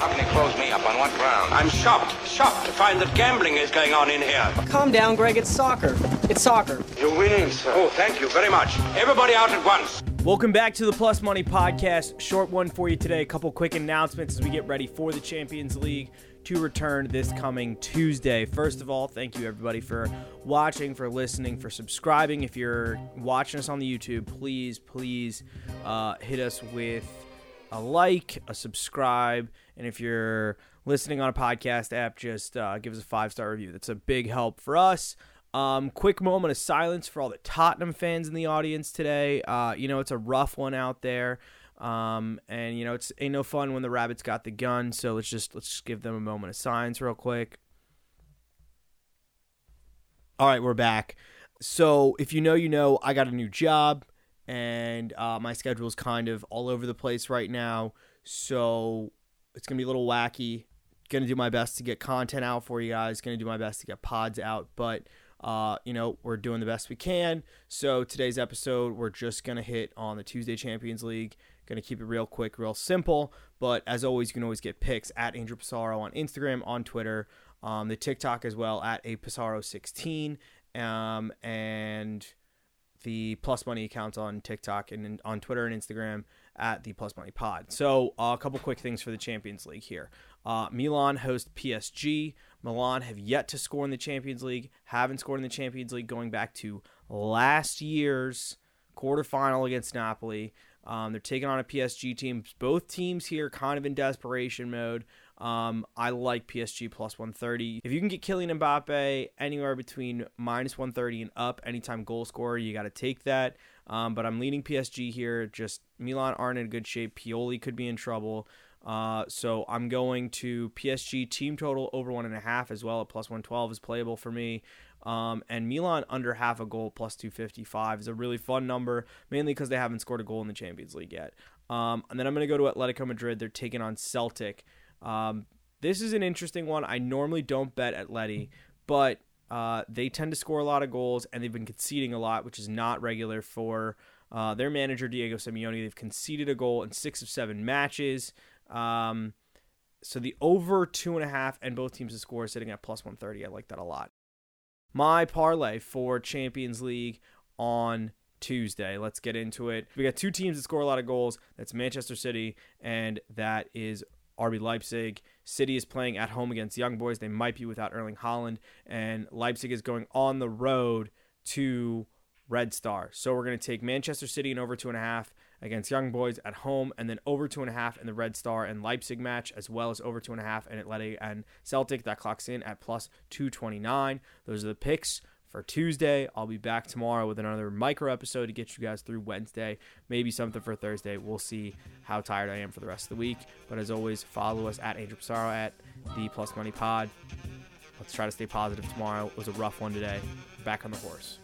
How can you close me up? On what ground? I'm shocked, shocked to find that gambling is going on in here. Calm down, Greg. It's soccer. It's soccer. You're winning, sir. Oh, thank you very much. Everybody out at once. Welcome back to the Plus Money Podcast. Short one for you today. A couple quick announcements as we get ready for the Champions League to return this coming Tuesday. First of all, thank you everybody for watching, for listening, for subscribing. If you're watching us on the YouTube, please, please uh, hit us with a like, a subscribe, and if you're listening on a podcast app, just uh, give us a five star review. That's a big help for us. Um, quick moment of silence for all the Tottenham fans in the audience today. Uh, you know, it's a rough one out there. Um, and you know, it's ain't no fun when the rabbits got the gun. So let's just let's just give them a moment of silence real quick. All right, we're back. So if you know, you know, I got a new job, and uh, my schedule is kind of all over the place right now. So it's gonna be a little wacky. Gonna do my best to get content out for you guys. Gonna do my best to get pods out, but uh, you know, we're doing the best we can. So today's episode, we're just gonna hit on the Tuesday Champions League. Gonna keep it real quick, real simple. But as always, you can always get picks at Andrew Passaro on Instagram, on Twitter, um, the TikTok as well at a Passaro16, um, and the Plus Money accounts on TikTok and on Twitter and Instagram at the Plus Money Pod. So uh, a couple quick things for the Champions League here. Uh, Milan host PSG. Milan have yet to score in the Champions League. Haven't scored in the Champions League going back to last year's quarterfinal against Napoli. Um, they're taking on a PSG team. Both teams here kind of in desperation mode. Um, I like PSG plus 130. If you can get Kylian Mbappe anywhere between minus 130 and up, anytime goal scorer, you got to take that. Um, but I'm leading PSG here. Just Milan aren't in good shape. Pioli could be in trouble. Uh, so I'm going to PSG team total over one and a half as well at plus 112 is playable for me. Um, and Milan under half a goal plus 255 is a really fun number, mainly because they haven't scored a goal in the Champions League yet. Um, and then I'm going to go to Atletico Madrid. They're taking on Celtic. Um, this is an interesting one. I normally don't bet Atleti, but uh, they tend to score a lot of goals and they've been conceding a lot, which is not regular for uh, their manager Diego Simeone. They've conceded a goal in six of seven matches. Um, so the over two and a half and both teams to score sitting at plus 130. I like that a lot. My parlay for Champions League on Tuesday. Let's get into it. We got two teams that score a lot of goals. That's Manchester City and that is RB Leipzig. City is playing at home against Young Boys. They might be without Erling Haaland, and Leipzig is going on the road to Red Star. So we're going to take Manchester City and over two and a half against Young Boys at home, and then over two and a half in the Red Star and Leipzig match, as well as over two and a half in Athletic and Celtic. That clocks in at plus 229. Those are the picks for Tuesday. I'll be back tomorrow with another micro episode to get you guys through Wednesday. Maybe something for Thursday. We'll see how tired I am for the rest of the week. But as always, follow us at Andrew Passaro at the Plus Money Pod. Let's try to stay positive tomorrow. It was a rough one today. Back on the horse.